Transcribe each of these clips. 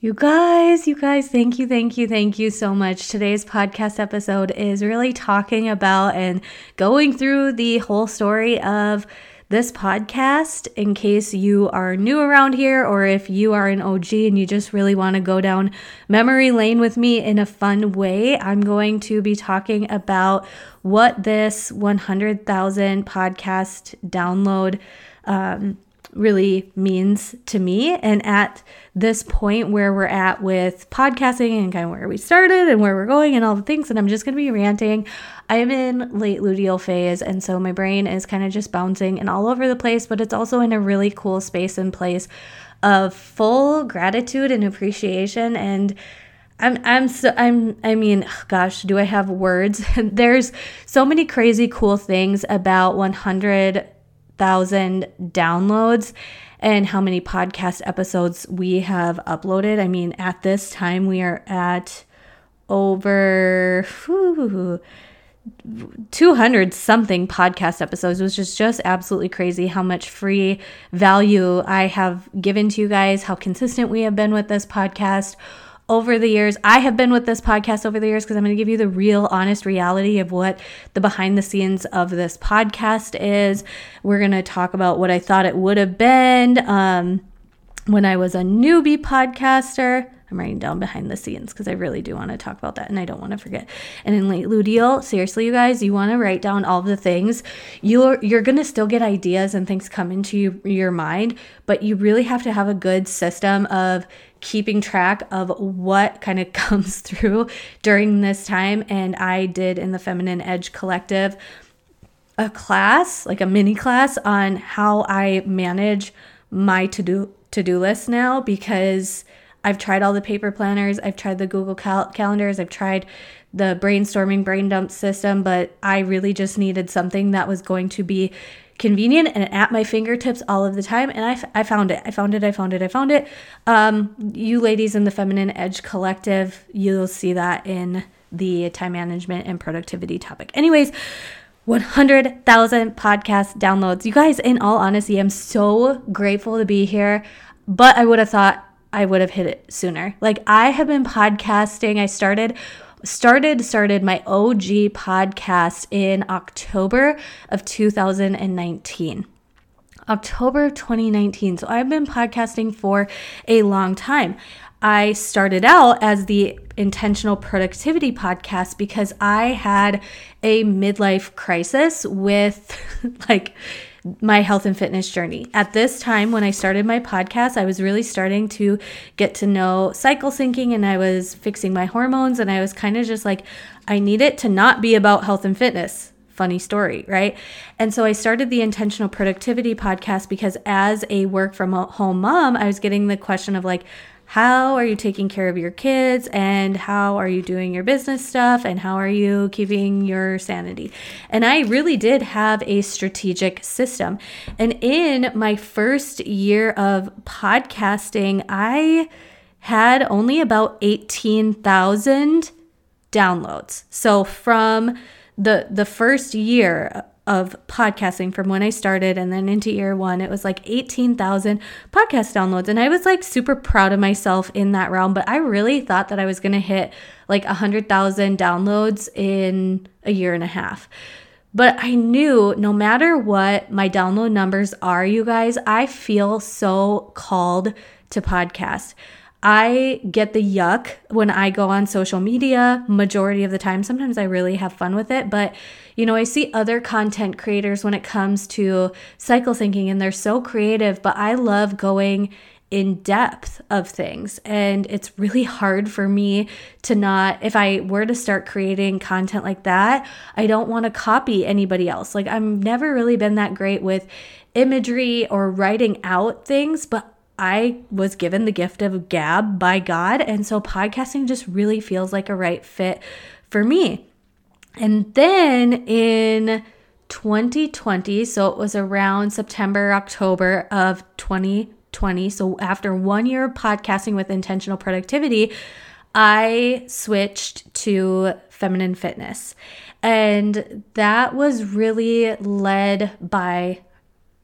You guys, you guys, thank you, thank you, thank you so much. Today's podcast episode is really talking about and going through the whole story of this podcast in case you are new around here or if you are an OG and you just really want to go down memory lane with me in a fun way. I'm going to be talking about what this 100,000 podcast download um, really means to me. And at this point where we're at with podcasting and kind of where we started and where we're going and all the things, and I'm just going to be ranting. I am in late luteal phase, and so my brain is kind of just bouncing and all over the place, but it's also in a really cool space and place of full gratitude and appreciation and I'm I'm so I'm I mean oh gosh do I have words there's so many crazy cool things about 100 thousand downloads and how many podcast episodes we have uploaded. I mean, at this time, we are at over whew, 200 something podcast episodes, which is just absolutely crazy how much free value I have given to you guys, how consistent we have been with this podcast over the years. I have been with this podcast over the years because I'm going to give you the real, honest reality of what the behind the scenes of this podcast is. We're going to talk about what I thought it would have been um, when I was a newbie podcaster. I'm writing down behind the scenes because I really do want to talk about that and I don't want to forget. And in late luteal, seriously, you guys, you want to write down all the things. You're you're gonna still get ideas and things come into you, your mind, but you really have to have a good system of keeping track of what kind of comes through during this time. And I did in the Feminine Edge Collective a class, like a mini class on how I manage my to-do to-do list now because I've tried all the paper planners, I've tried the Google cal- calendars, I've tried the brainstorming brain dump system, but I really just needed something that was going to be convenient and at my fingertips all of the time. And I, I found it. I found it. I found it. I found it. Um, you ladies in the Feminine Edge Collective, you'll see that in the time management and productivity topic. Anyways, 100,000 podcast downloads. You guys, in all honesty, I'm so grateful to be here, but I would have thought I would have hit it sooner. Like, I have been podcasting. I started started started my OG podcast in October of 2019. October 2019. So I've been podcasting for a long time. I started out as the intentional productivity podcast because I had a midlife crisis with like my health and fitness journey. At this time, when I started my podcast, I was really starting to get to know cycle syncing and I was fixing my hormones. And I was kind of just like, I need it to not be about health and fitness. Funny story, right? And so I started the Intentional Productivity podcast because as a work from home mom, I was getting the question of like, how are you taking care of your kids and how are you doing your business stuff and how are you keeping your sanity? And i really did have a strategic system. And in my first year of podcasting i had only about 18,000 downloads. So from the the first year of podcasting from when I started and then into year one, it was like 18,000 podcast downloads. And I was like super proud of myself in that realm, but I really thought that I was going to hit like 100,000 downloads in a year and a half. But I knew no matter what my download numbers are, you guys, I feel so called to podcast. I get the yuck when I go on social media majority of the time. Sometimes I really have fun with it, but you know, I see other content creators when it comes to cycle syncing and they're so creative, but I love going in depth of things. And it's really hard for me to not, if I were to start creating content like that, I don't want to copy anybody else. Like, I've never really been that great with imagery or writing out things, but I was given the gift of gab by God. And so podcasting just really feels like a right fit for me. And then in 2020, so it was around September, October of 2020. So after one year of podcasting with intentional productivity, I switched to feminine fitness. And that was really led by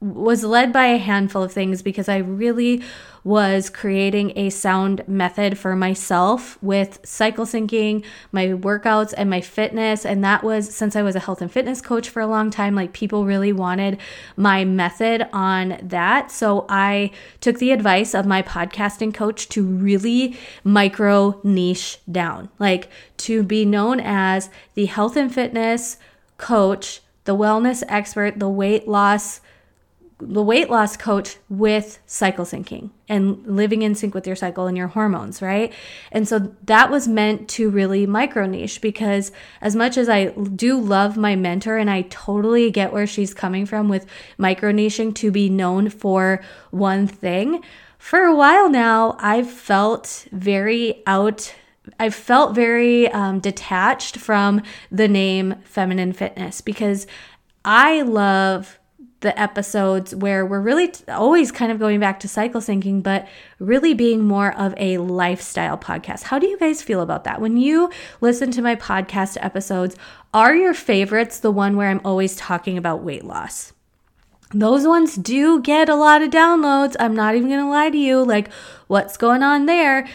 was led by a handful of things because I really was creating a sound method for myself with cycle syncing, my workouts, and my fitness. And that was since I was a health and fitness coach for a long time, like people really wanted my method on that. So I took the advice of my podcasting coach to really micro niche down, like to be known as the health and fitness coach, the wellness expert, the weight loss the weight loss coach with cycle syncing and living in sync with your cycle and your hormones, right? And so that was meant to really micro niche because as much as I do love my mentor and I totally get where she's coming from with micro niching to be known for one thing, for a while now, I've felt very out I felt very um, detached from the name feminine fitness because I love the episodes where we're really t- always kind of going back to cycle syncing, but really being more of a lifestyle podcast. How do you guys feel about that? When you listen to my podcast episodes, are your favorites the one where I'm always talking about weight loss? Those ones do get a lot of downloads. I'm not even going to lie to you. Like, what's going on there?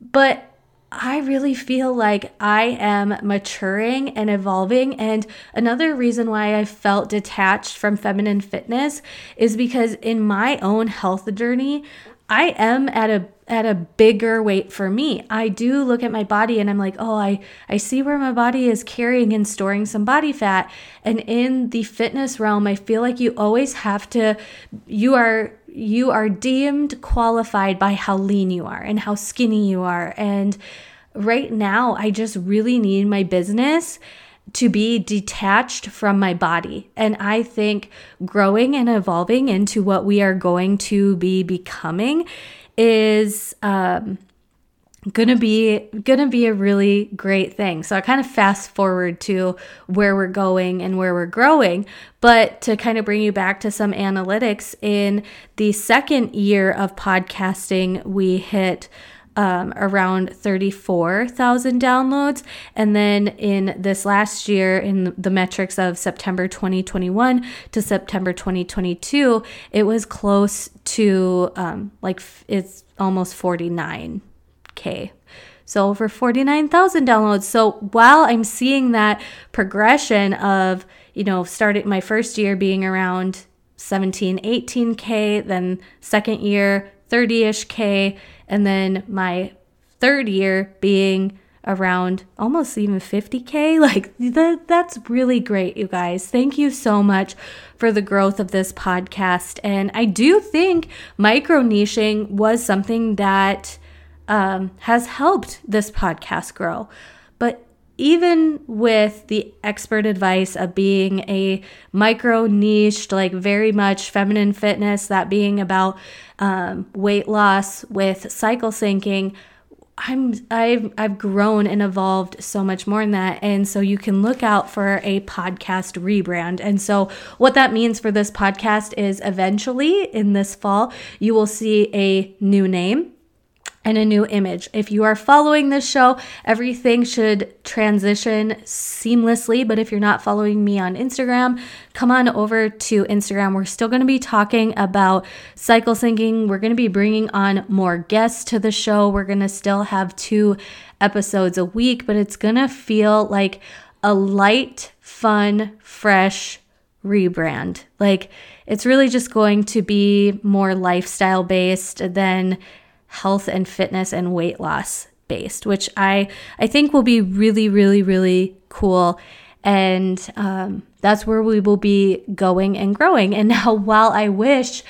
But I really feel like I am maturing and evolving. And another reason why I felt detached from feminine fitness is because in my own health journey, I am at a at a bigger weight for me. I do look at my body and I'm like, "Oh, I I see where my body is carrying and storing some body fat." And in the fitness realm, I feel like you always have to you are you are deemed qualified by how lean you are and how skinny you are. And right now, I just really need my business to be detached from my body. And I think growing and evolving into what we are going to be becoming is um, gonna be gonna be a really great thing. So i kind of fast forward to where we're going and where we're growing. But to kind of bring you back to some analytics in the second year of podcasting we hit um, around 34,000 downloads. And then in this last year, in the metrics of September 2021 to September 2022, it was close to um, like it's almost 49 K. So over 49,000 downloads. So while I'm seeing that progression of, you know, starting my first year being around 17, 18K, then second year 30 ish K, and then my third year being around almost even 50k like that that's really great you guys thank you so much for the growth of this podcast and i do think micro niching was something that um, has helped this podcast grow. But even with the expert advice of being a micro niched, like very much feminine fitness, that being about um, weight loss with cycle syncing, I'm I've I've grown and evolved so much more in that and so you can look out for a podcast rebrand. And so what that means for this podcast is eventually in this fall you will see a new name and a new image. If you are following this show, everything should transition seamlessly. But if you're not following me on Instagram, come on over to Instagram. We're still going to be talking about cycle syncing. We're going to be bringing on more guests to the show. We're going to still have two episodes a week, but it's going to feel like a light, fun, fresh rebrand. Like it's really just going to be more lifestyle based than health and fitness and weight loss based, which I I think will be really really really cool. And um, that's where we will be going and growing. And now, while I wish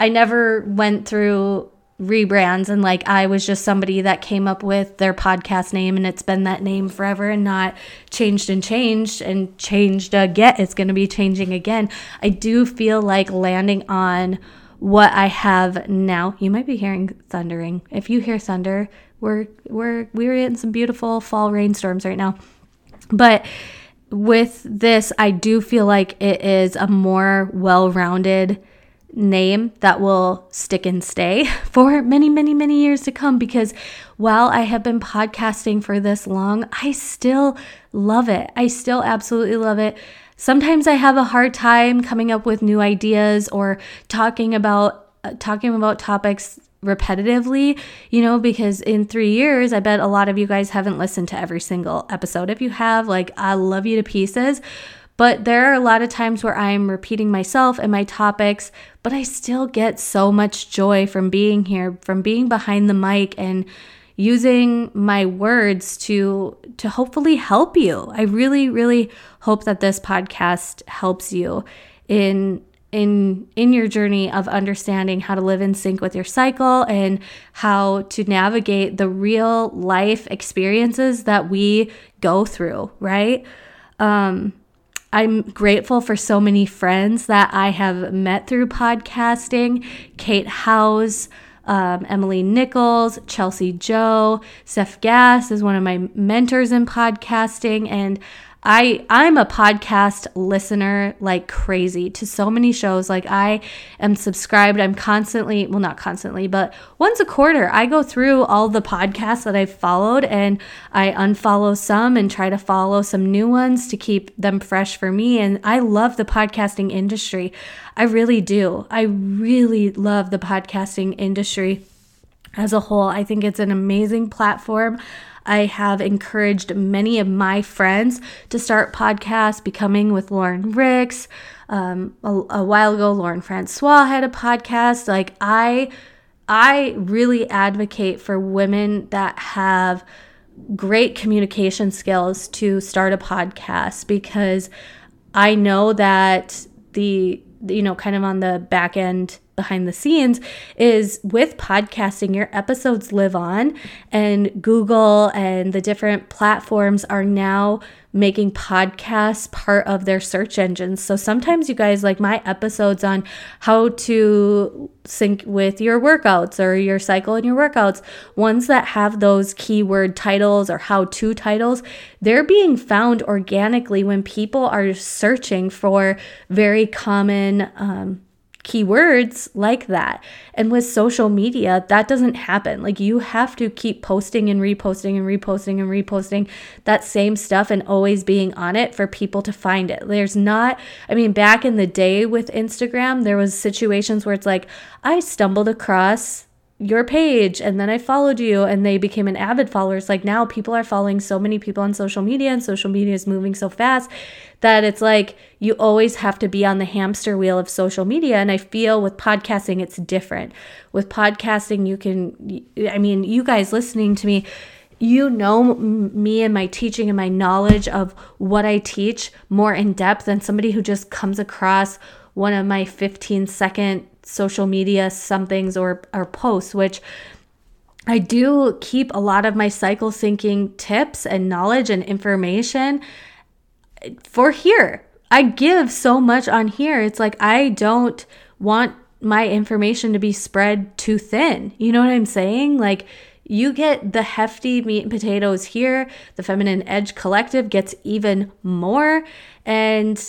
I never went through rebrands and like I was just somebody that came up with their podcast name and it's been that name forever and not changed and changed and changed again. It's going to be changing again. I do feel like landing on what I have now. You might be hearing thundering. If you hear thunder, we're we're we're in some beautiful fall rainstorms right now. But with this, I do feel like it is a more well-rounded name that will stick and stay for many, many, many years to come because while I have been podcasting for this long, I still love it. I still absolutely love it. Sometimes I have a hard time coming up with new ideas or talking about uh, talking about topics repetitively, you know, because in three years, I bet a lot of you guys haven't listened to every single episode. If you have, like, I love you to pieces. But there are a lot of times where I'm repeating myself and my topics, but I still get so much joy from being here, from being behind the mic and using my words to to hopefully help you. I really really hope that this podcast helps you in in in your journey of understanding how to live in sync with your cycle and how to navigate the real life experiences that we go through, right? Um I'm grateful for so many friends that I have met through podcasting. Kate House, um, Emily Nichols, Chelsea Joe, Seth Gass is one of my mentors in podcasting, and I I'm a podcast listener like crazy to so many shows. Like I am subscribed. I'm constantly, well not constantly, but once a quarter I go through all the podcasts that I've followed and I unfollow some and try to follow some new ones to keep them fresh for me and I love the podcasting industry. I really do. I really love the podcasting industry as a whole. I think it's an amazing platform. I have encouraged many of my friends to start podcasts, becoming with Lauren Ricks. Um, a, a while ago, Lauren Francois had a podcast. Like I, I really advocate for women that have great communication skills to start a podcast because I know that the you know kind of on the back end behind the scenes is with podcasting, your episodes live on, and Google and the different platforms are now making podcasts part of their search engines. So sometimes you guys like my episodes on how to sync with your workouts or your cycle and your workouts, ones that have those keyword titles or how to titles, they're being found organically when people are searching for very common um, keywords like that. And with social media, that doesn't happen. Like you have to keep posting and reposting and reposting and reposting that same stuff and always being on it for people to find it. There's not, I mean, back in the day with Instagram, there was situations where it's like, I stumbled across your page and then I followed you and they became an avid follower. It's like now people are following so many people on social media and social media is moving so fast that it's like you always have to be on the hamster wheel of social media. And I feel with podcasting, it's different. With podcasting, you can, I mean, you guys listening to me, you know me and my teaching and my knowledge of what I teach more in depth than somebody who just comes across one of my 15 second social media somethings or or posts which I do keep a lot of my cycle syncing tips and knowledge and information for here. I give so much on here. It's like I don't want my information to be spread too thin. You know what I'm saying? Like you get the hefty meat and potatoes here. The Feminine Edge Collective gets even more. And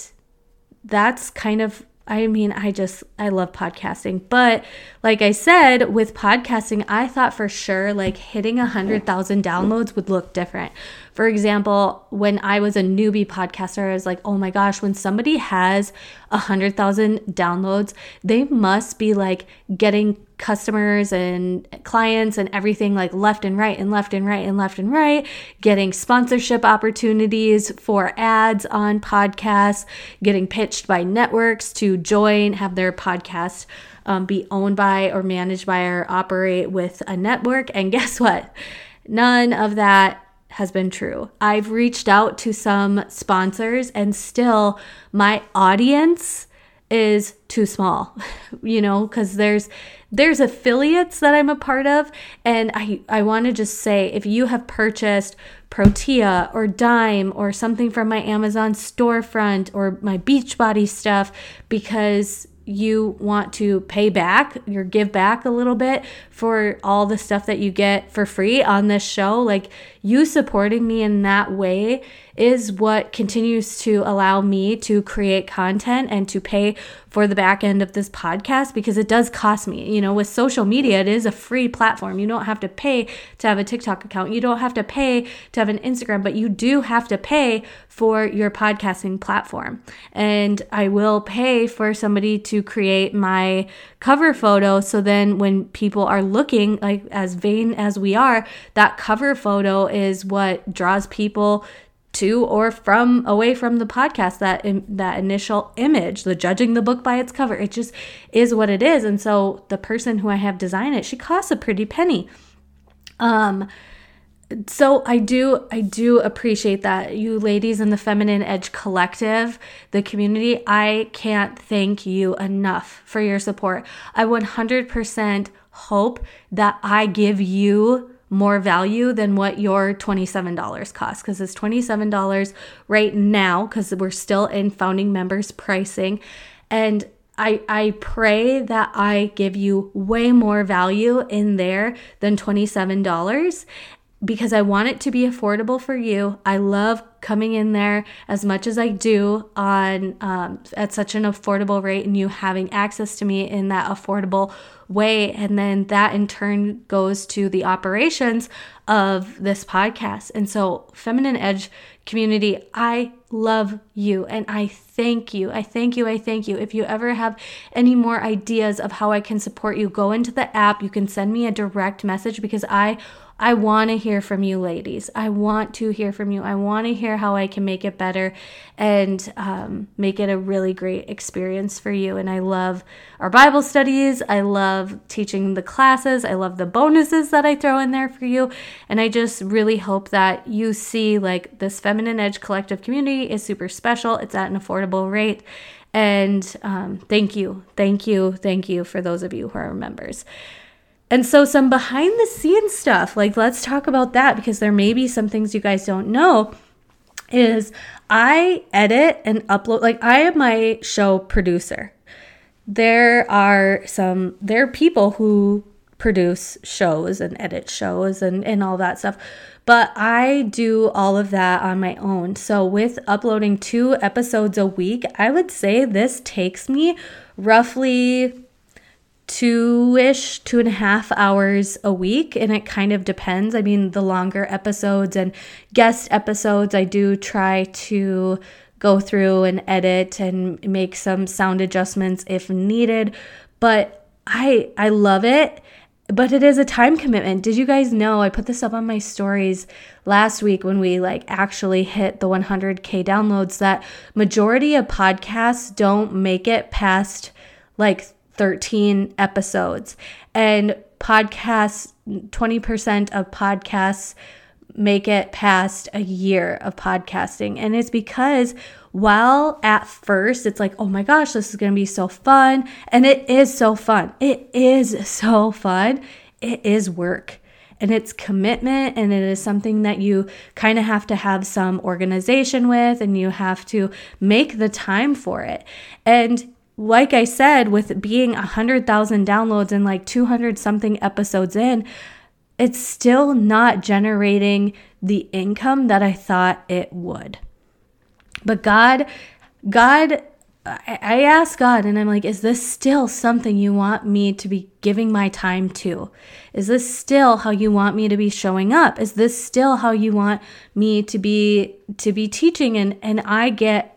that's kind of I mean, I just, I love podcasting. But like I said, with podcasting, I thought for sure like hitting a 100,000 downloads would look different. For example, when I was a newbie podcaster, I was like, oh my gosh, when somebody has a 100,000 downloads, they must be like getting customers and clients and everything like left and right and left and right and left and right, getting sponsorship opportunities for ads on podcasts, getting pitched by networks to join, have their podcast um, be owned by or managed by or operate with a network. And guess what? None of that has been true. I've reached out to some sponsors and still my audience is too small. you know, cuz there's there's affiliates that I'm a part of and I I want to just say if you have purchased Protea or Dime or something from my Amazon storefront or my Beachbody stuff because you want to pay back your give back a little bit for all the stuff that you get for free on this show, like you supporting me in that way is what continues to allow me to create content and to pay for the back end of this podcast because it does cost me. You know, with social media, it is a free platform. You don't have to pay to have a TikTok account. You don't have to pay to have an Instagram, but you do have to pay for your podcasting platform. And I will pay for somebody to create my cover photo so then when people are looking like as vain as we are, that cover photo is what draws people to or from away from the podcast that that initial image the judging the book by its cover. It just is what it is. And so the person who i have designed it she costs a pretty penny. Um so i do i do appreciate that. You ladies in the feminine edge collective the community i can't thank you enough for your support. I 100% hope that i give you more value than what your $27 costs because it's $27 right now because we're still in founding members pricing. And I, I pray that I give you way more value in there than $27 because I want it to be affordable for you. I love coming in there as much as I do on um, at such an affordable rate and you having access to me in that affordable way. And then that in turn goes to the operations of this podcast. And so, Feminine Edge community, I love you and I thank you. I thank you. I thank you. If you ever have any more ideas of how I can support you, go into the app. You can send me a direct message because I I want to hear from you, ladies. I want to hear from you. I want to hear how I can make it better and um, make it a really great experience for you. And I love our Bible studies. I love teaching the classes. I love the bonuses that I throw in there for you. And I just really hope that you see like this Feminine Edge Collective community is super special. It's at an affordable rate. And um, thank you, thank you, thank you for those of you who are members. And so, some behind the scenes stuff, like let's talk about that because there may be some things you guys don't know. Is I edit and upload, like, I am my show producer. There are some, there are people who produce shows and edit shows and, and all that stuff. But I do all of that on my own. So, with uploading two episodes a week, I would say this takes me roughly two ish, two and a half hours a week. And it kind of depends. I mean, the longer episodes and guest episodes, I do try to go through and edit and make some sound adjustments if needed. But I I love it but it is a time commitment. Did you guys know I put this up on my stories last week when we like actually hit the 100k downloads that majority of podcasts don't make it past like 13 episodes. And podcasts, 20% of podcasts make it past a year of podcasting. And it's because while at first it's like, oh my gosh, this is going to be so fun. And it is so fun. It is so fun. It is work and it's commitment and it is something that you kind of have to have some organization with and you have to make the time for it. And like I said, with being 100,000 downloads and like 200 something episodes in, it's still not generating the income that I thought it would. But God, God, I ask God and I'm like, is this still something you want me to be giving my time to? Is this still how you want me to be showing up? Is this still how you want me to be to be teaching? And and I get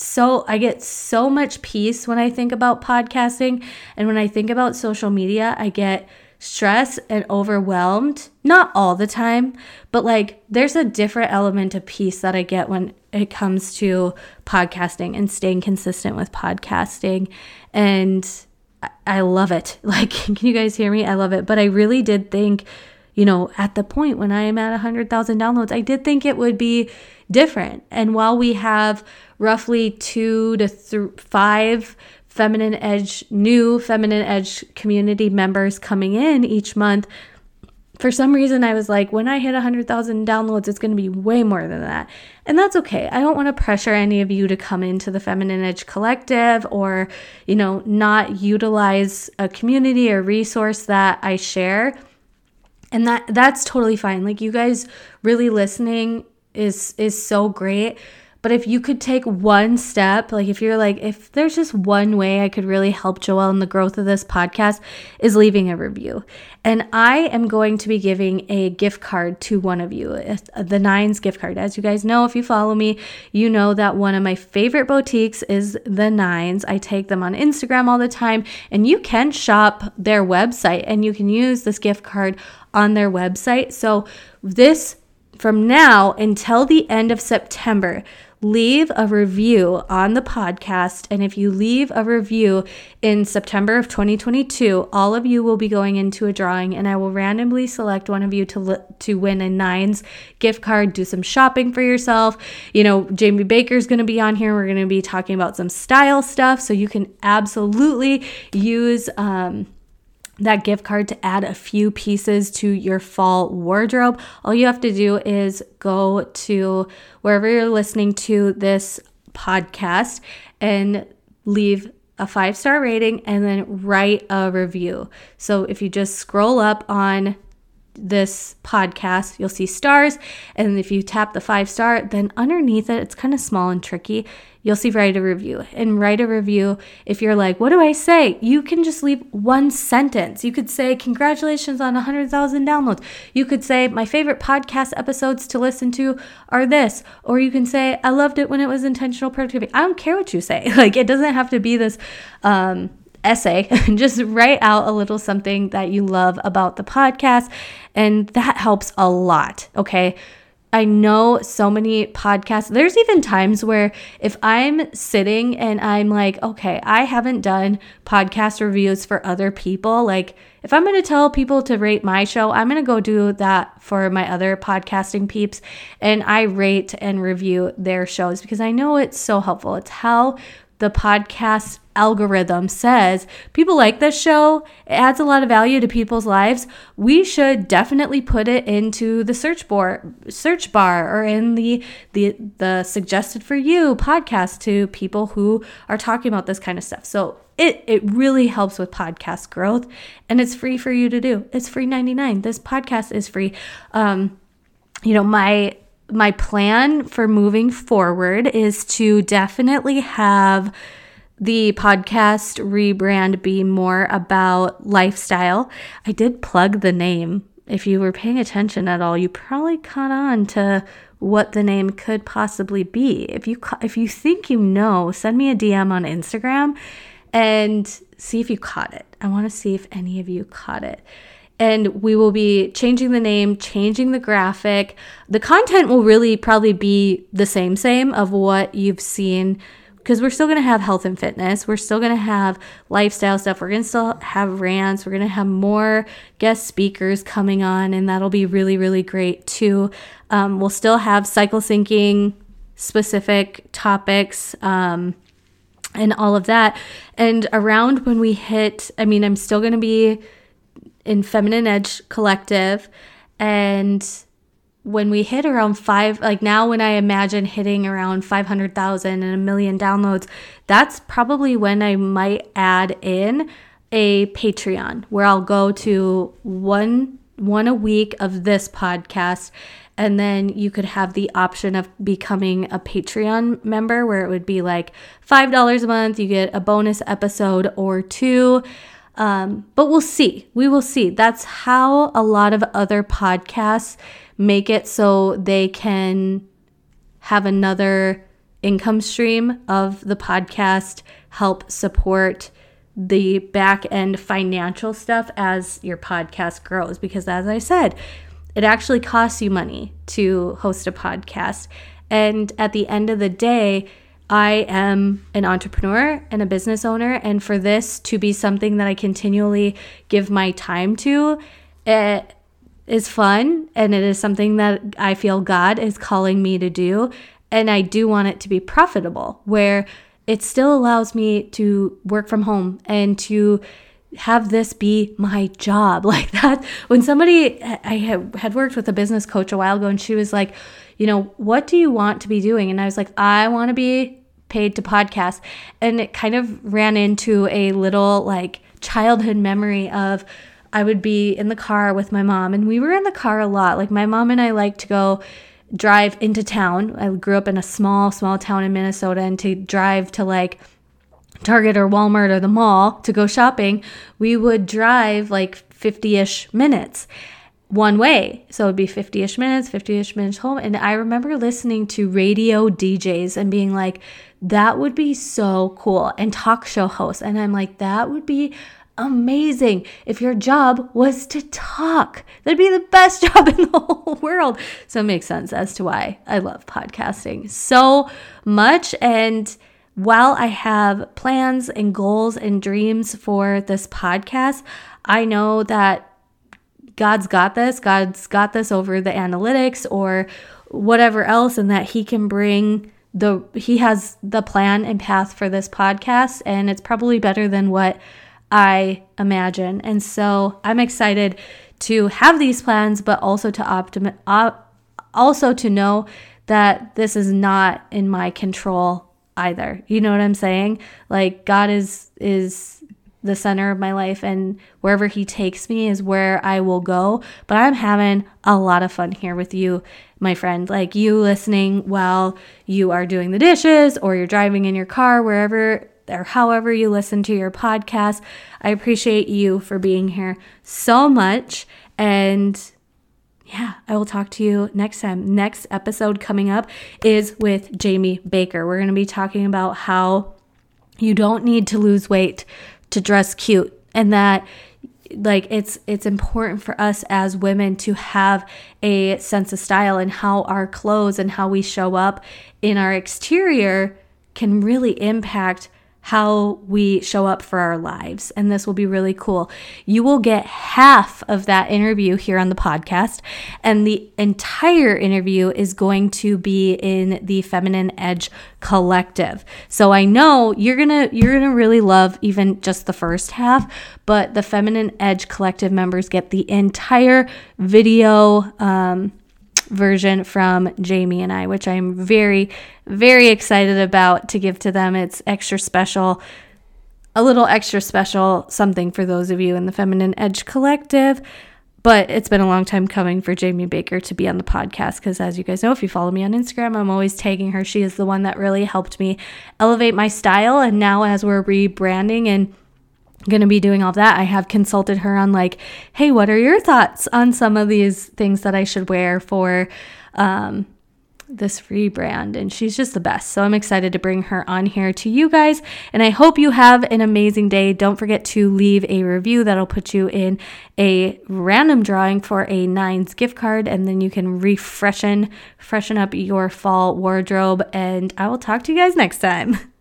so I get so much peace when I think about podcasting and when I think about social media, I get stressed and overwhelmed. Not all the time, but like there's a different element of peace that I get when it comes to podcasting and staying consistent with podcasting. And I love it. Like, can you guys hear me? I love it. But I really did think, you know, at the point when I am at 100,000 downloads, I did think it would be different. And while we have roughly two to th- five feminine edge, new feminine edge community members coming in each month. For some reason, I was like, when I hit 100,000 downloads, it's going to be way more than that. And that's okay. I don't want to pressure any of you to come into the Feminine Edge Collective or, you know, not utilize a community or resource that I share. And that that's totally fine. Like you guys really listening is is so great but if you could take one step, like if you're like, if there's just one way I could really help Joelle in the growth of this podcast, is leaving a review. And I am going to be giving a gift card to one of you, the Nines gift card. As you guys know, if you follow me, you know that one of my favorite boutiques is the Nines. I take them on Instagram all the time, and you can shop their website and you can use this gift card on their website. So, this from now until the end of September, leave a review on the podcast. And if you leave a review in September of 2022, all of you will be going into a drawing, and I will randomly select one of you to to win a Nines gift card. Do some shopping for yourself. You know, Jamie Baker's going to be on here. We're going to be talking about some style stuff, so you can absolutely use. Um, that gift card to add a few pieces to your fall wardrobe. All you have to do is go to wherever you're listening to this podcast and leave a five star rating and then write a review. So if you just scroll up on this podcast, you'll see stars. And if you tap the five star, then underneath it, it's kind of small and tricky you'll see write a review. And write a review, if you're like, what do I say? You can just leave one sentence. You could say, congratulations on 100,000 downloads. You could say, my favorite podcast episodes to listen to are this. Or you can say, I loved it when it was intentional productivity. I don't care what you say. Like, it doesn't have to be this, um, essay just write out a little something that you love about the podcast and that helps a lot okay I know so many podcasts. There's even times where if I'm sitting and I'm like, okay, I haven't done podcast reviews for other people, like if I'm going to tell people to rate my show, I'm going to go do that for my other podcasting peeps and I rate and review their shows because I know it's so helpful. It's how the podcast algorithm says people like this show, it adds a lot of value to people's lives, we should definitely put it into the search bar search bar or in the the the suggested for you podcast to people who are talking about this kind of stuff. So it it really helps with podcast growth and it's free for you to do. It's free 99. This podcast is free. Um you know, my my plan for moving forward is to definitely have the podcast rebrand be more about lifestyle. I did plug the name. If you were paying attention at all, you probably caught on to what the name could possibly be. If you if you think you know, send me a DM on Instagram and see if you caught it. I want to see if any of you caught it and we will be changing the name, changing the graphic. The content will really probably be the same, same of what you've seen because we're still going to have health and fitness. We're still going to have lifestyle stuff. We're going to still have rants. We're going to have more guest speakers coming on, and that'll be really, really great too. Um, we'll still have cycle syncing specific topics. Um, and all of that. And around when we hit, I mean, I'm still going to be in Feminine Edge Collective. And when we hit around five, like now when I imagine hitting around 500,000 and a million downloads, that's probably when I might add in a Patreon where I'll go to one one a week of this podcast and then you could have the option of becoming a Patreon member where it would be like $5 a month, you get a bonus episode or two. Um, but we'll see. We will see. That's how a lot of other podcasts make it so they can have another income stream of the podcast, help support the back end financial stuff as your podcast grows. Because as I said, it actually costs you money to host a podcast. And at the end of the day, I am an entrepreneur and a business owner, and for this to be something that I continually give my time to, it is fun and it is something that I feel God is calling me to do. And I do want it to be profitable, where it still allows me to work from home and to have this be my job like that. When somebody, I had worked with a business coach a while ago, and she was like, you know, what do you want to be doing? And I was like, I want to be paid to podcast. And it kind of ran into a little like childhood memory of I would be in the car with my mom, and we were in the car a lot. Like, my mom and I like to go drive into town. I grew up in a small, small town in Minnesota, and to drive to like Target or Walmart or the mall to go shopping, we would drive like 50 ish minutes one way. So it'd be 50 ish minutes, 50 ish minutes home. And I remember listening to radio DJs and being like, that would be so cool. And talk show hosts. And I'm like, that would be amazing if your job was to talk. That'd be the best job in the whole world. So it makes sense as to why I love podcasting so much. And while I have plans and goals and dreams for this podcast, I know that God's got this. God's got this over the analytics or whatever else, and that He can bring the, He has the plan and path for this podcast, and it's probably better than what I imagine. And so I'm excited to have these plans, but also to optimi- op- also to know that this is not in my control either. You know what I'm saying? Like God is is the center of my life and wherever he takes me is where I will go. But I'm having a lot of fun here with you, my friend. Like you listening while you are doing the dishes or you're driving in your car, wherever or however you listen to your podcast. I appreciate you for being here so much. And yeah, I will talk to you next time. Next episode coming up is with Jamie Baker. We're going to be talking about how you don't need to lose weight to dress cute and that like it's it's important for us as women to have a sense of style and how our clothes and how we show up in our exterior can really impact how we show up for our lives. And this will be really cool. You will get half of that interview here on the podcast, and the entire interview is going to be in the Feminine Edge Collective. So I know you're going to you're going to really love even just the first half, but the Feminine Edge Collective members get the entire video um version from Jamie and I, which I'm very, very excited about to give to them. It's extra special, a little extra special something for those of you in the Feminine Edge Collective. But it's been a long time coming for Jamie Baker to be on the podcast because, as you guys know, if you follow me on Instagram, I'm always tagging her. She is the one that really helped me elevate my style. And now, as we're rebranding and going to be doing all that. I have consulted her on like, hey, what are your thoughts on some of these things that I should wear for um, this rebrand? And she's just the best. So I'm excited to bring her on here to you guys. And I hope you have an amazing day. Don't forget to leave a review that'll put you in a random drawing for a Nines gift card. And then you can refreshen, freshen up your fall wardrobe. And I will talk to you guys next time.